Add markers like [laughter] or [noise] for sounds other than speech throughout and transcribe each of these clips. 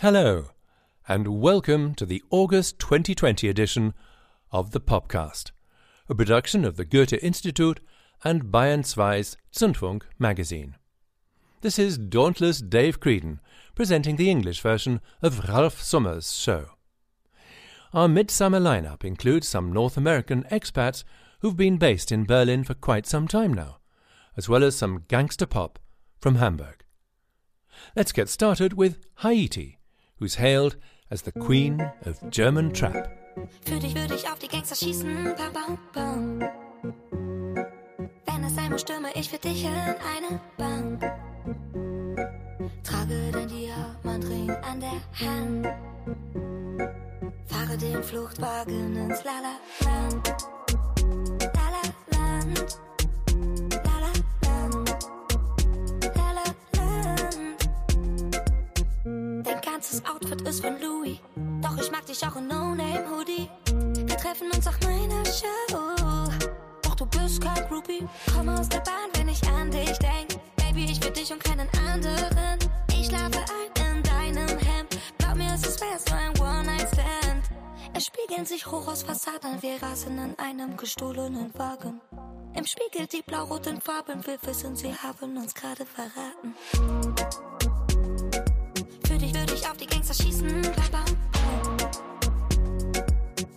Hello, and welcome to the August 2020 edition of the Popcast, a production of the Goethe Institute and Bayern 2's Zündfunk magazine. This is Dauntless Dave Creedon presenting the English version of Ralf Summer's show. Our midsummer lineup includes some North American expats who've been based in Berlin for quite some time now, as well as some gangster pop from Hamburg. Let's get started with Haiyti who's hailed as the Queen of German Trap. Für dich würde ich auf die Gangster schießen, bam, bam, bam. Wenn es sein muss, stürme ich für dich in eine Bank. Trage dein Diamantring an der Hand. Fahre den Fluchtwagen ins Lala-Land. Lala-Land. Ganzes Outfit ist von Louis. Doch ich mag dich auch in No-Name-Hoodie. Wir treffen uns auf meiner Show. Doch du bist kein Groupie. Komm aus der Bahn, wenn ich an dich denk. Baby, ich will dich und keinen anderen. Ich schlafe ein in deinem Hemd. Glaub mir, es ist wär's nur ein One-Night-Stand. Es spiegeln sich hoch aus Fassaden. Wir rasen in einem gestohlenen Wagen. Im Spiegel die blau-roten Farben. Wir wissen, sie haben uns gerade verraten ich auf die Gangster schießen. Bam, bam,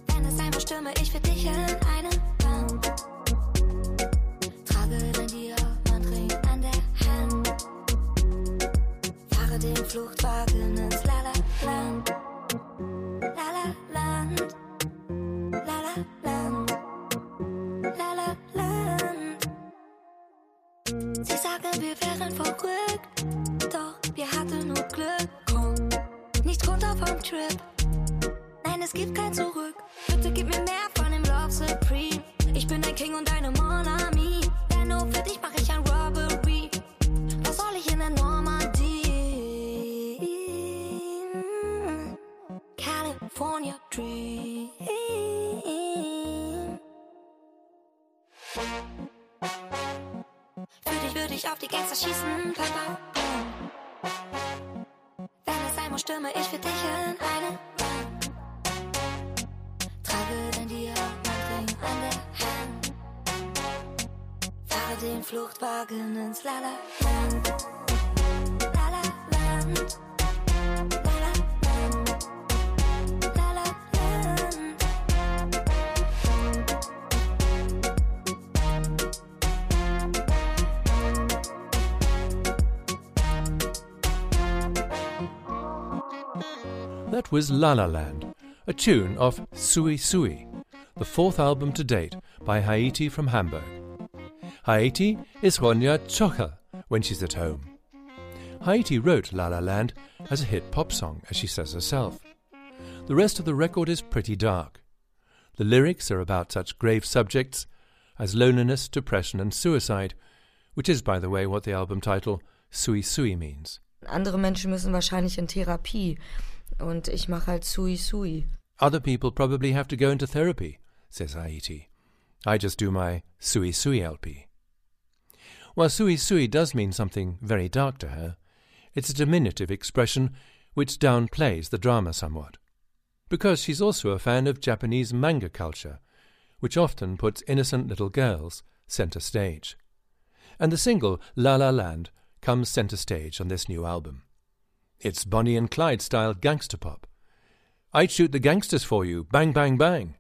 Wenn es sein muss, stürme ich für dich in eine Bank. Trage dein Diamantring an der Hand. Fahre den Fluchtwagen ins Lala-Land. Lala-Land. Lala-Land. Lala-Land. Sie sagen, wir wären verrückt, doch wir hatten nur vom Trip. Nein, es gibt kein Zurück. Bitte gib mir mehr von dem Love Supreme. Ich bin dein King und deine Monami. Denn nur für dich mach ich ein Robbery. Was soll ich in der Normandie? California Dream. Für dich würde ich auf die Gangster schießen. Muss, stürme ich für dich in eine Wand. Trage dein Diamantring an der Hand. Fahre den Fluchtwagen ins Lala-Land. Lala-Land. That was La La Land, a tune of Sui Sui, the fourth album to date by Haiyti from Hamburg. Haiyti is Ronja Zschoche when she's at home. Haiyti wrote La La Land as a hit pop song, as she says herself. The rest of the record is pretty dark. The lyrics are about such grave subjects as loneliness, depression, and suicide, which is, by the way, what the album title Sui Sui means. Andere Menschen müssen wahrscheinlich in Therapie. Und ich mache halt Sui Sui. Other people probably have to go into therapy, says Haiyti. I just do my Sui Sui LP. While Sui Sui does mean something very dark to her, it's a diminutive expression which downplays the drama somewhat. Because she's also a fan of Japanese manga culture, which often puts innocent little girls center stage. And the single La La Land comes center stage on this new album. It's Bonnie and Clyde style gangster pop. I'd shoot the gangsters for you, bang, bang, bang.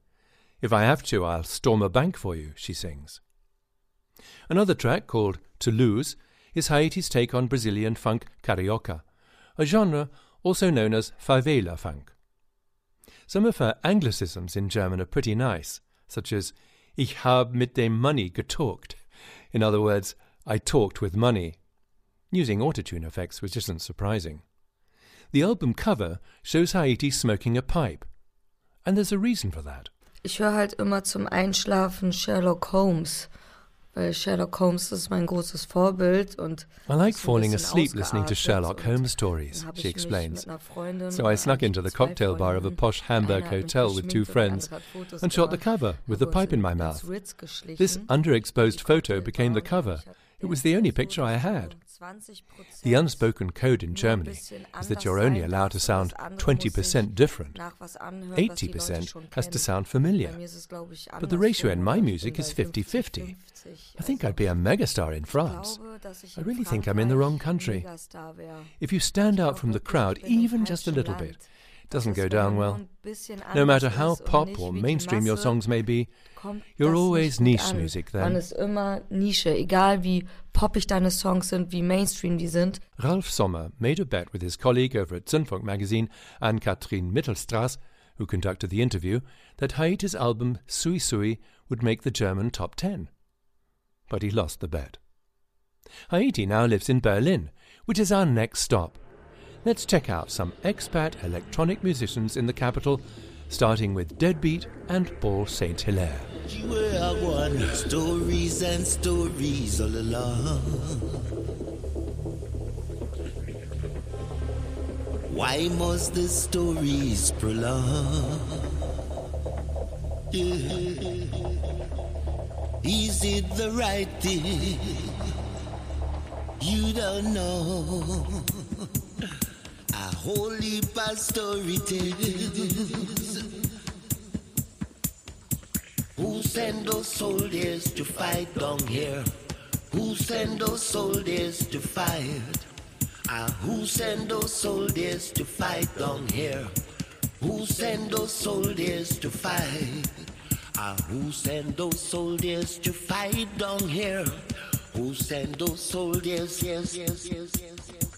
If I have to, I'll storm a bank for you, she sings. Another track called To Lose is Haiyti's take on Brazilian funk carioca, a genre also known as favela funk. Some of her anglicisms in German are pretty nice, such as Ich hab mit dem Money getalkt. In other words, I talked with money. Using autotune effects, which isn't surprising. The album cover shows Haiyti smoking a pipe. And there's a reason for that. Ich höre halt immer zum Einschlafen Sherlock Holmes. Weil Sherlock Holmes ist mein großes Vorbild und I like falling asleep listening to Sherlock Holmes stories, she explains. So I snuck into the cocktail bar of a posh Hamburg hotel with two friends and shot the cover with the pipe in my mouth. This underexposed photo became the cover It was the only picture I had. The unspoken code in Germany is that you're only allowed to sound 20% different. 80% has to sound familiar. But the ratio in my music is 50 50. I think I'd be a megastar in France. I really think I'm in the wrong country. If you stand out from the crowd even just a little bit, it doesn't go down well. No matter how pop or mainstream your songs may be, you're always niche music then. Man ist immer Nische, egal wie poppig deine Songs sind, wie mainstream die sind. Ralf Summer made a bet with his colleague over at Zündfunk magazine, Ann-Kathrin Mittelstraß, who conducted the interview, that Haiyti's album Sui Sui would make the German top 10. But he lost the bet. Haiyti now lives in Berlin, which is our next stop. Let's check out some expat electronic musicians in the capital, starting with Deadbeat and Paul Saint Hilaire. Stories and stories all along. Why must the stories prolong? Is it the right thing? You don't know. Whole heap story tales. Who send those soldiers to fight down here? Who send those soldiers to fight? Ah, who send those soldiers to fight down here? Who send those soldiers to fight? Ah, who send those soldiers to fight down here? Who send those soldiers? Yes, yes, yes, yes. is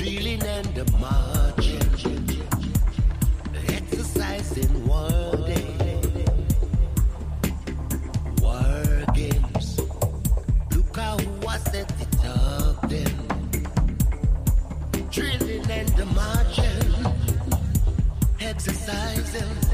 drilling and the marching, exercising wording, war games. Look how I set the top then. Drilling and the marching, exercising.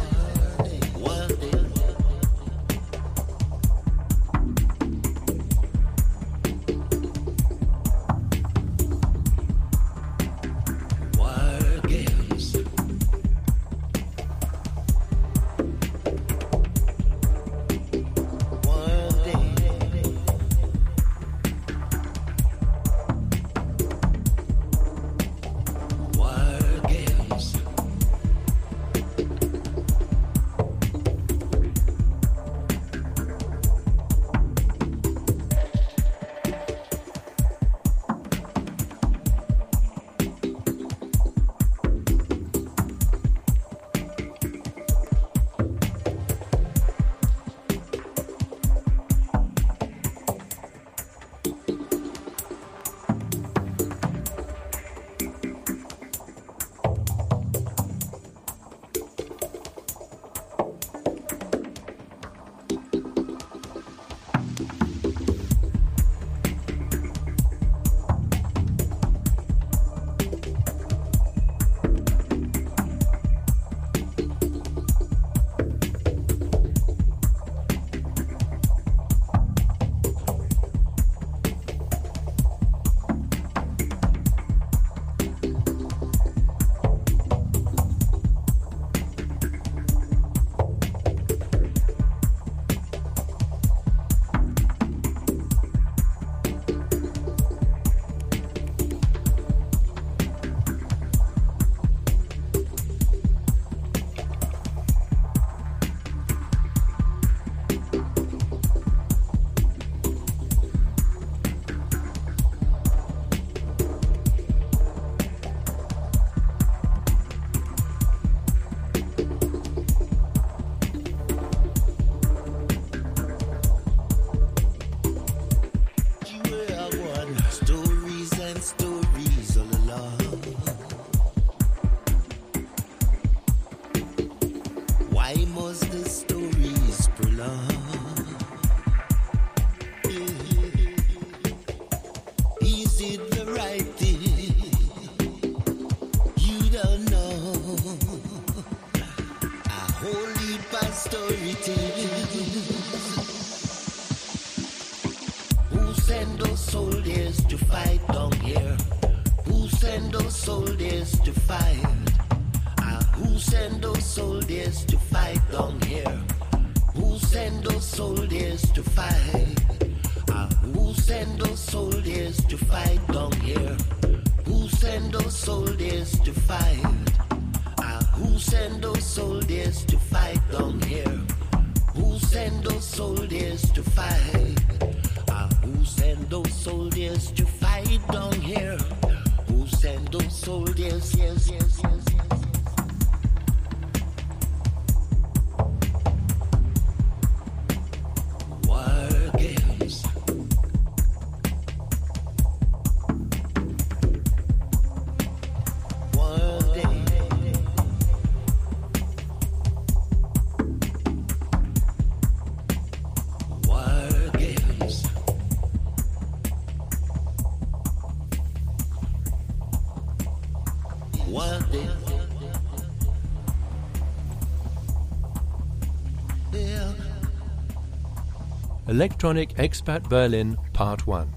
Electronic Expat Berlin Part 1.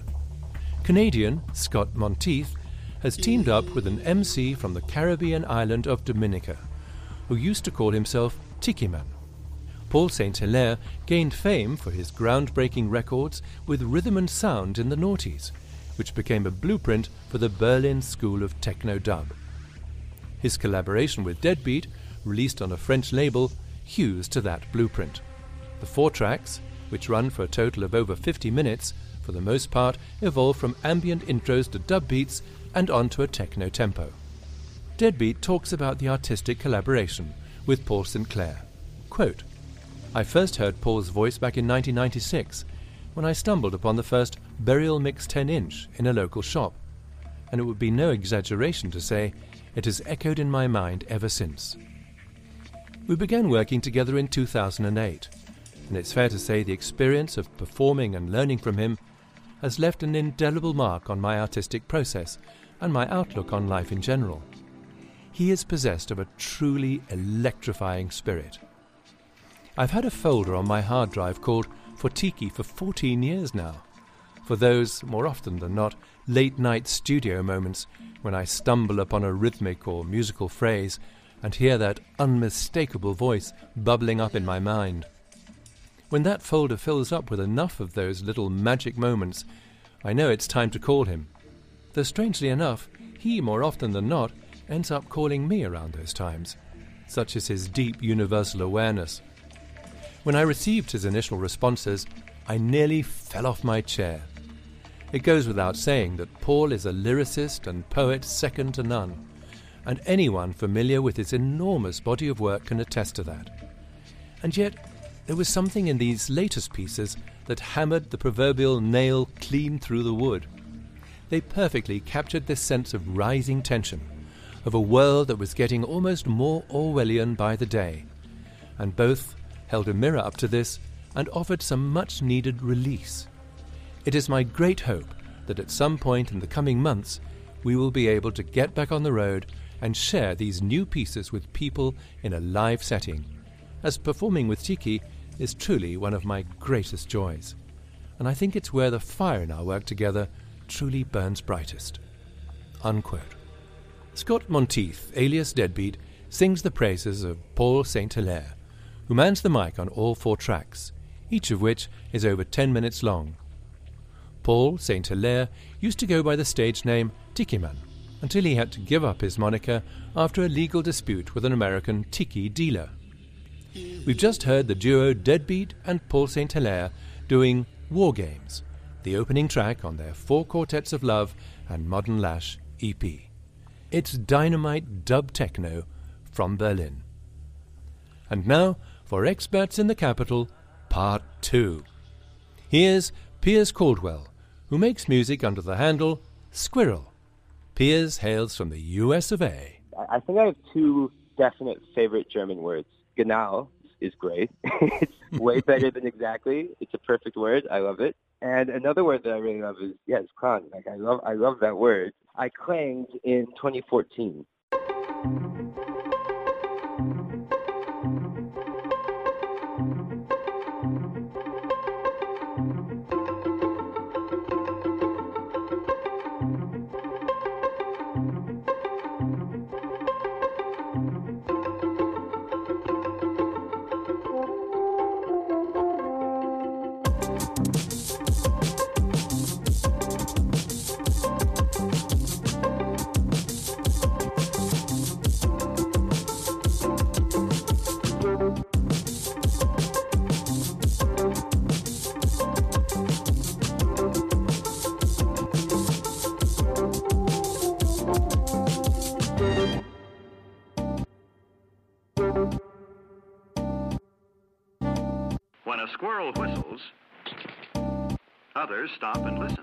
Canadian Scott Monteith has teamed up with an MC from the Caribbean island of Dominica, who used to call himself Tikiman. Paul St. Hilaire gained fame for his groundbreaking records with rhythm and sound in the noughties, which became a blueprint for the Berlin School of Techno Dub. His collaboration with Deadbeat, released on a French label, hews to that blueprint. The four tracks, which run for a total of over 50 minutes, for the most part evolve from ambient intros to dub beats and onto a techno tempo. Deadbeat talks about the artistic collaboration with Paul St. Hilaire. Quote, I first heard Paul's voice back in 1996 when I stumbled upon the first Burial Mix 10 inch in a local shop, and it would be no exaggeration to say it has echoed in my mind ever since. We began working together in 2008, and it's fair to say the experience of performing and learning from him has left an indelible mark on my artistic process and my outlook on life in general. He is possessed of a truly electrifying spirit. I've had a folder on my hard drive called For Tiki for 14 years now, for those, more often than not, late night studio moments when I stumble upon a rhythmic or musical phrase and hear that unmistakable voice bubbling up in my mind. When that folder fills up with enough of those little magic moments, I know it's time to call him. Though strangely enough, he more often than not ends up calling me around those times. Such is his deep universal awareness. When I received his initial responses, I nearly fell off my chair. It goes without saying that Paul is a lyricist and poet second to none, and anyone familiar with his enormous body of work can attest to that. And yet, there was something in these latest pieces that hammered the proverbial nail clean through the wood. They perfectly captured this sense of rising tension, of a world that was getting almost more Orwellian by the day, and both held a mirror up to this and offered some much needed release. It is my great hope that at some point in the coming months we will be able to get back on the road and share these new pieces with people in a live setting, as performing with Tiki is truly one of my greatest joys. And I think it's where the fire in our work together truly burns brightest. Unquote. Scott Monteith, alias Deadbeat, sings the praises of Paul St. Hilaire, who mans the mic on all four tracks, each of which is over 10 minutes long. Paul St. Hilaire used to go by the stage name Tikiman until he had to give up his moniker after a legal dispute with an American tiki dealer. We've just heard the duo Deadbeat and Paul St. Hilaire doing War Games, the opening track on their Four Quartets of Love and Modern Lash EP. It's dynamite dub techno from Berlin. And now for Experts in the Capital, Part 2. Here's Piers Caldwell, who makes music under the handle Skwirl. Piers hails from the US of A. I think I have two definite favorite German words. Genau is great. [laughs] it's way [laughs] better than exactly. It's a perfect word. I love it. And another word that I really love is yes, clang. Like I love I love that word. I clanged in 2014. Others stop and listen.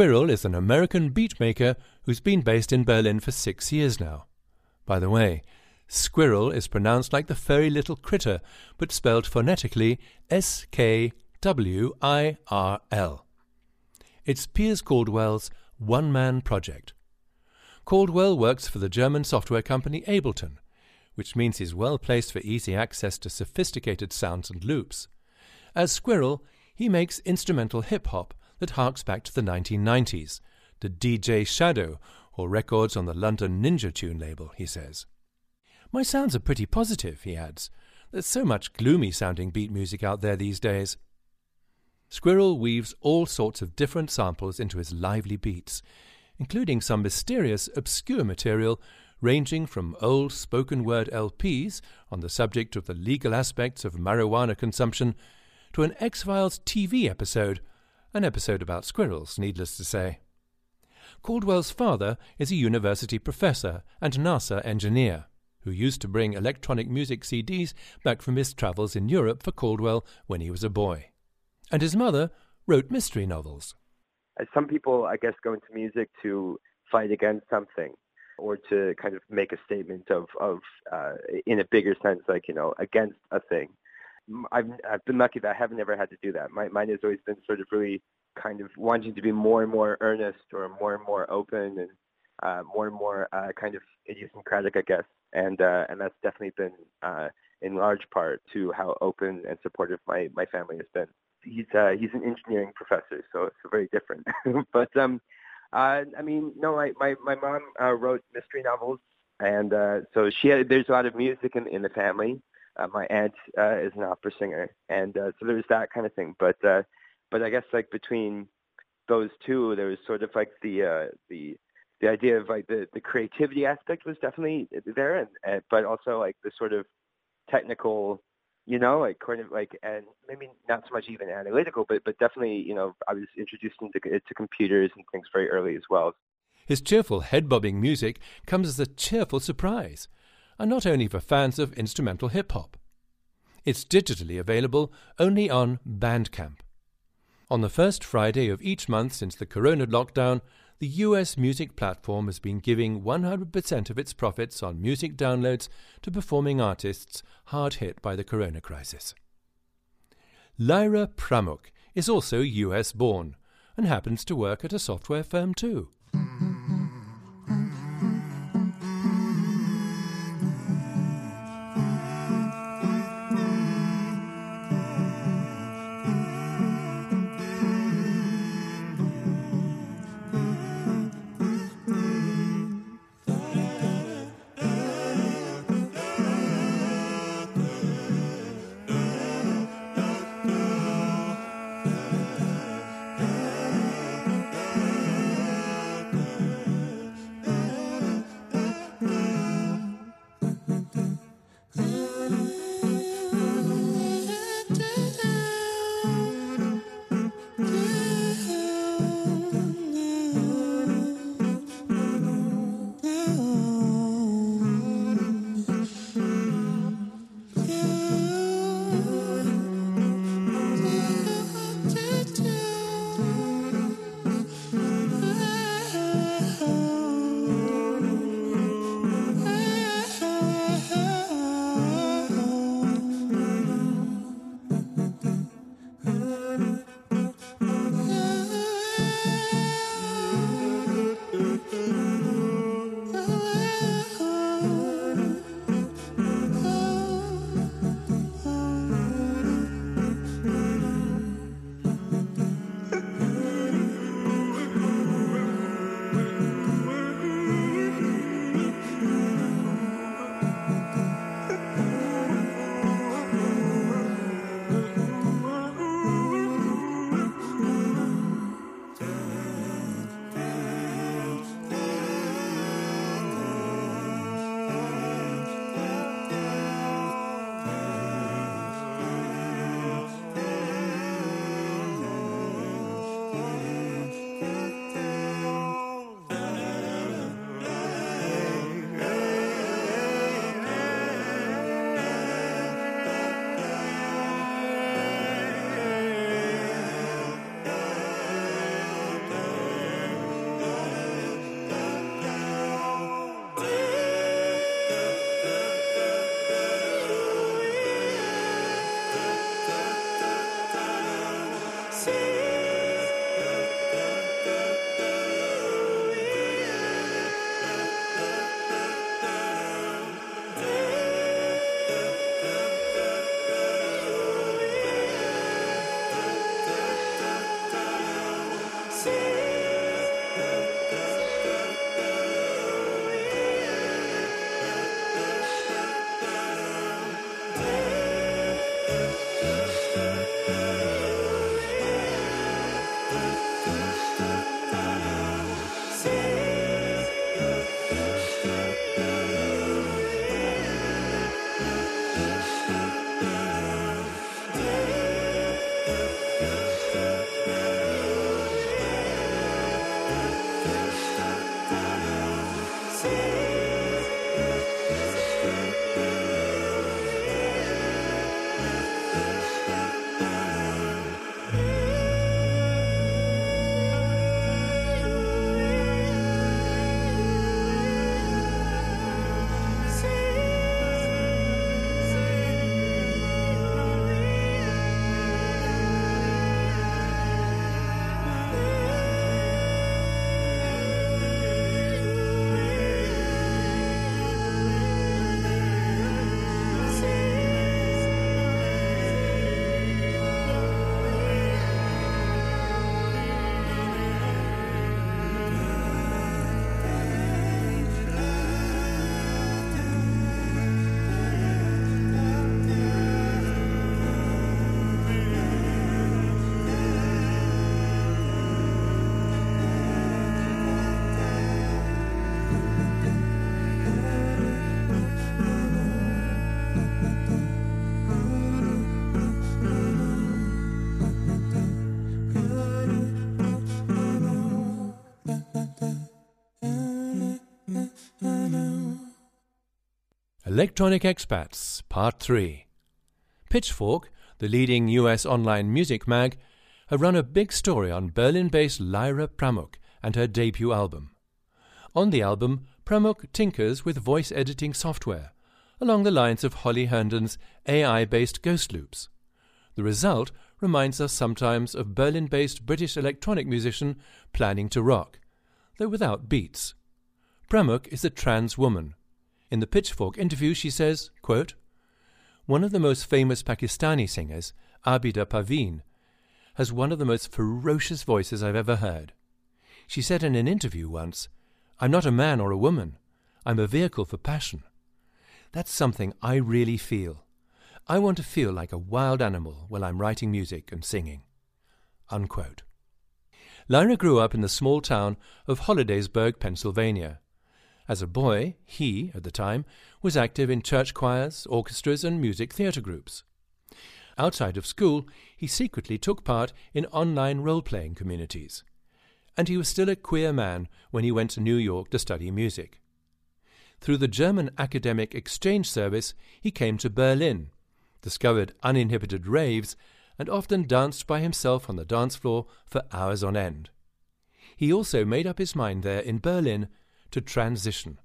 Skwirl is an American beatmaker who's been based in Berlin for six years now. By the way, squirrel is pronounced like the furry little critter, but spelled phonetically S K W I R L. It's Piers Caldwell's one man project. Caldwell works for the German software company Ableton, which means he's well placed for easy access to sophisticated sounds and loops. As Skwirl, he makes instrumental hip hop that harks back to the 1990s, the DJ Shadow, or records on the London Ninja Tune label, he says. My sounds are pretty positive, he adds. There's so much gloomy sounding beat music out there these days. Skwirl weaves all sorts of different samples into his lively beats, including some mysterious, obscure material ranging from old spoken word LPs on the subject of the legal aspects of marijuana consumption to an X Files TV episode, an episode about squirrels, needless to say. Caldwell's father is a university professor and NASA engineer who used to bring electronic music CDs back from his travels in Europe for Caldwell when he was a boy. And his mother wrote mystery novels. Some people, I guess, go into music to fight against something. or to kind of make a statement of of uh, in a bigger sense, like you know, against a thing. I've I've been lucky that I haven't ever had to do that. My mine has always been sort of really kind of wanting to be more and more earnest or more and more open and uh, more and more uh, kind of idiosyncratic, I guess. And uh, and that's definitely been uh, in large part to how open and supportive my my family has been. He's uh, he's an engineering professor, so it's very different. [laughs] but um, uh, I mean, no, my my my mom uh, wrote mystery novels, and uh, so she had, there's a lot of music in in the family. Uh, my aunt uh, is an opera singer, and uh, so there was that kind of thing. But uh, but I guess like between those two, there was sort of like the uh, the the idea of like the the creativity aspect was definitely there, and, and but also like the sort of technical, you know, like kind of like and maybe not so much even analytical, but but definitely you know I was introduced into to computers and things very early as well. His cheerful head bobbing music comes as a cheerful surprise, and not only for fans of instrumental hip hop. It's digitally available only on Bandcamp. On the first Friday of each month since the corona lockdown, the US music platform has been giving 100% of its profits on music downloads to performing artists hard hit by the corona crisis. Lyra Pramuk is also US born and happens to work at a software firm too. Electronic Expats, Part 3. Pitchfork, the leading US online music mag, have run a big story on Berlin based Lyra Pramuk and her debut album. On the album, Pramuk tinkers with voice editing software, along the lines of Holly Herndon's AI based Ghost Loops. The result reminds us sometimes of Berlin based British electronic musician Planningtorock, though without beats. Pramuk is a trans woman. In the Pitchfork interview, she says, quote, One of the most famous Pakistani singers, Abida Parveen, has one of the most ferocious voices I've ever heard. She said in an interview once, I'm not a man or a woman. I'm a vehicle for passion. That's something I really feel. I want to feel like a wild animal while I'm writing music and singing. Unquote. Lyra grew up in the small town of Hollidaysburg, Pennsylvania. As a boy, he, at the time, was active in church choirs, orchestras, and music theatre groups. Outside of school, he secretly took part in online role playing communities. And he was still a queer man when he went to New York to study music. Through the German Academic Exchange Service, he came to Berlin, discovered uninhibited raves, and often danced by himself on the dance floor for hours on end. He also made up his mind there in Berlin to transition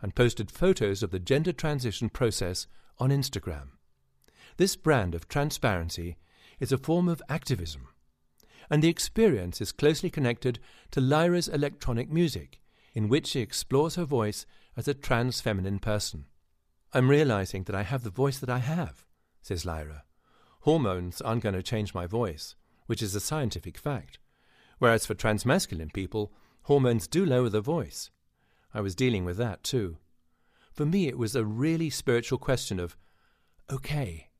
and posted photos of the gender transition process on Instagram. This brand of transparency is a form of activism, and the experience is closely connected to Lyra's electronic music, in which she explores her voice as a trans feminine person. I'm realizing that I have the voice that I have, says Lyra. Hormones aren't going to change my voice, which is a scientific fact. Whereas for transmasculine people, hormones do lower the voice. I was dealing with that too. For me, it was a really spiritual question of, okay,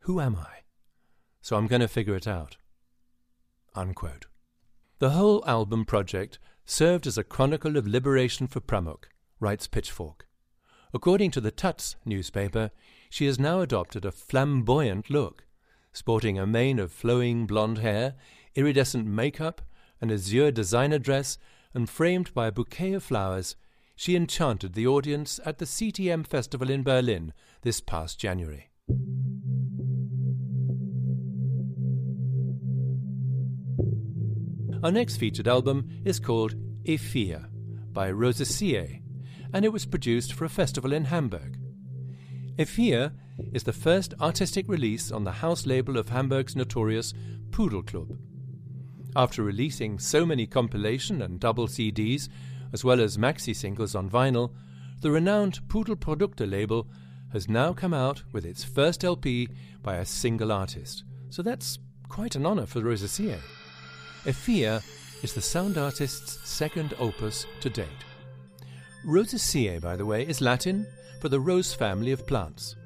who am I? So I'm going to figure it out. Unquote. The whole album project served as a chronicle of liberation for Pramuk, writes Pitchfork. According to the taz newspaper, she has now adopted a flamboyant look, sporting a mane of flowing blonde hair, iridescent makeup, an azure designer dress, and framed by a bouquet of flowers, she enchanted the audience at the CTM Festival in Berlin this past January. Our next featured album is called Ephia by Rosa and it was produced for a festival in Hamburg. Ephia is the first artistic release on the house label of Hamburg's notorious Pudel Club. After releasing so many compilation and double CDs, as well as maxi singles on vinyl, the renowned Pudel Produkte label has now come out with its first LP by a single artist. So that's quite an honor for Rosaceae. Ephia is the sound artist's second opus to date. Rosaceae, by the way, is Latin for the rose family of plants,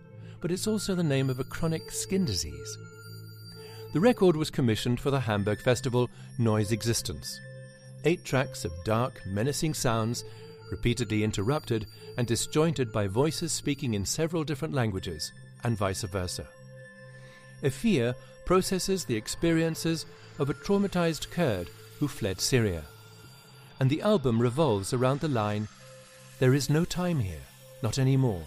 but it's also the name of a chronic skin disease. The record was commissioned for the Hamburg festival Noise Existence. Eight tracks of dark, menacing sounds, repeatedly interrupted and disjointed by voices speaking in several different languages, and vice versa. Ephia processes the experiences of a traumatized Kurd who fled Syria. And the album revolves around the line, There is no time here, not anymore.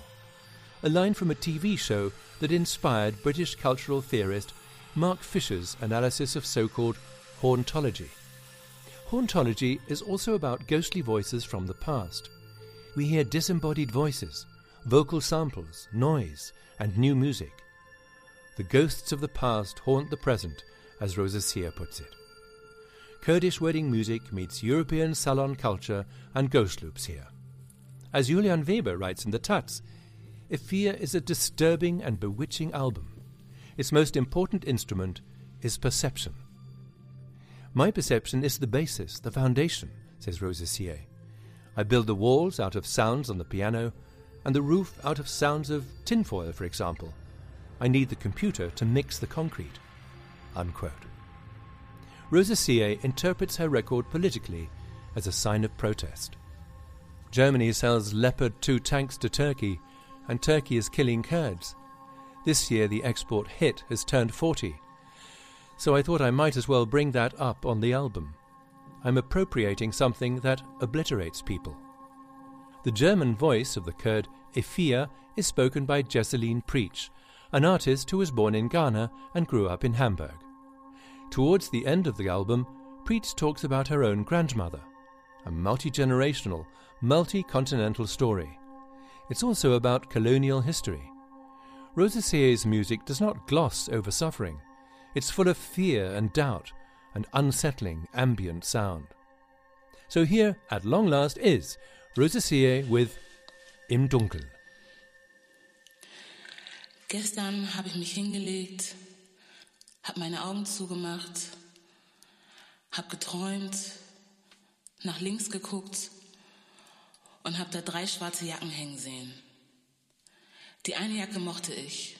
A line from a TV show that inspired British cultural theorist Mark Fisher's analysis of so called hauntology. Hauntology is also about ghostly voices from the past. We hear disembodied voices, vocal samples, noise, and new music. The ghosts of the past haunt the present, as Rosaceae puts it. Kurdish wedding music meets European salon culture and ghost loops here. As Julian Weber writes in the taz, Ephia is a disturbing and bewitching album. Its most important instrument is perception. My perception is the basis, the foundation, says Rosaceae. I build the walls out of sounds on the piano, and the roof out of sounds of tinfoil, for example. I need the computer to mix the concrete. Unquote. Rosaceae interprets her record politically as a sign of protest. Germany sells Leopard 2 tanks to Turkey, and Turkey is killing Kurds. This year the export hit has turned 40. So I thought I might as well bring that up on the album. I'm appropriating something that obliterates people. The German voice of the Kurd Efia is spoken by Jesseline Preach, an artist who was born in Ghana and grew up in Hamburg. Towards the end of the album, Preach talks about her own grandmother, a multi generational, multi continental story. It's also about colonial history. Rosaceae's music does not gloss over suffering. It's full of fear and doubt and unsettling ambient sound. So here, at long last, is Rosa Sier with Im Dunkeln. Gestern habe ich mich hingelegt, habe meine Augen zugemacht, habe geträumt, nach links geguckt und habe da drei schwarze Jacken hängen sehen. Die eine Jacke mochte ich.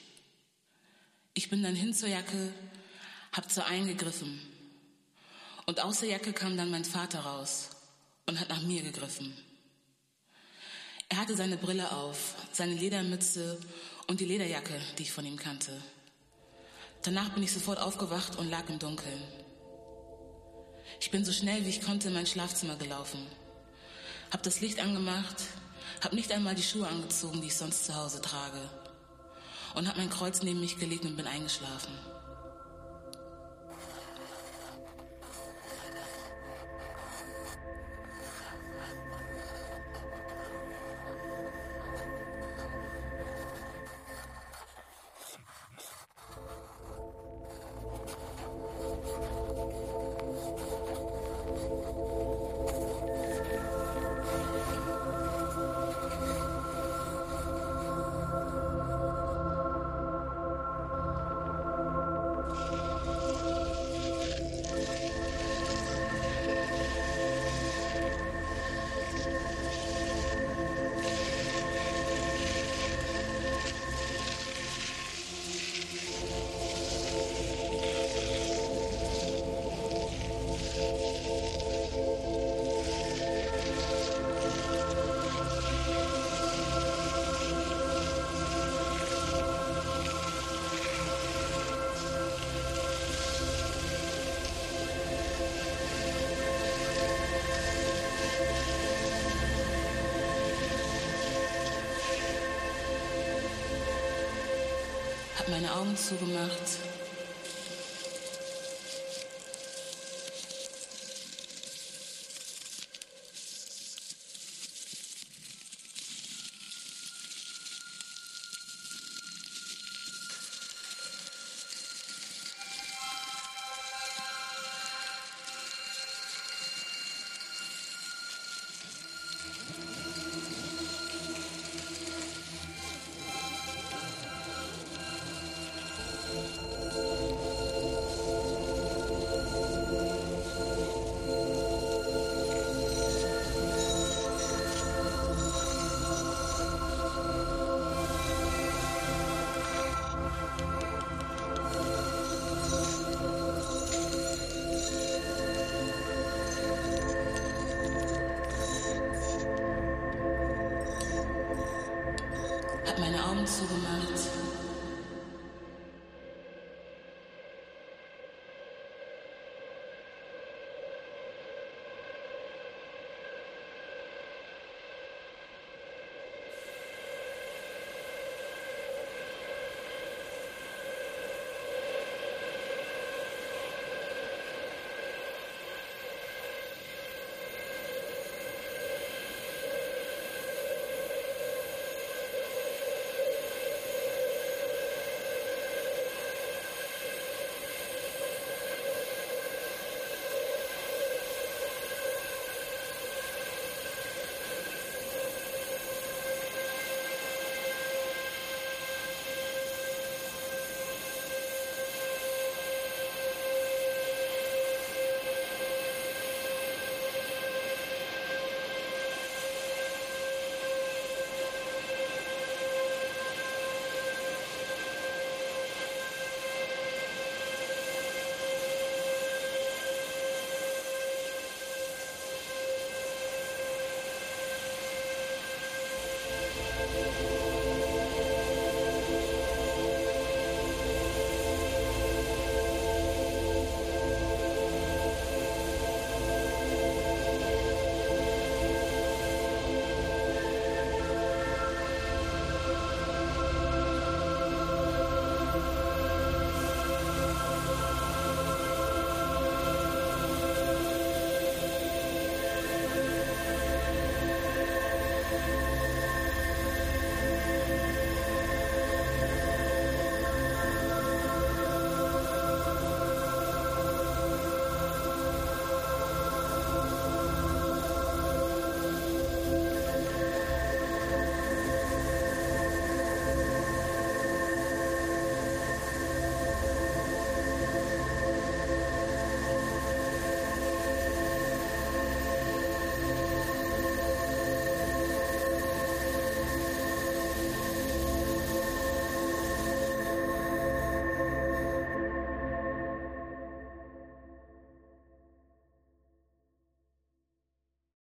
Ich bin dann hin zur Jacke, hab zur einen gegriffen. Und aus der Jacke kam dann mein Vater raus und hat nach mir gegriffen. Er hatte seine Brille auf, seine Ledermütze und die Lederjacke, die ich von ihm kannte. Danach bin ich sofort aufgewacht und lag im Dunkeln. Ich bin so schnell wie ich konnte in mein Schlafzimmer gelaufen, hab das Licht angemacht, hab nicht einmal die Schuhe angezogen, die ich sonst zu Hause trage, und hab mein Kreuz neben mich gelegt und bin eingeschlafen. habe meine Augen zugemacht.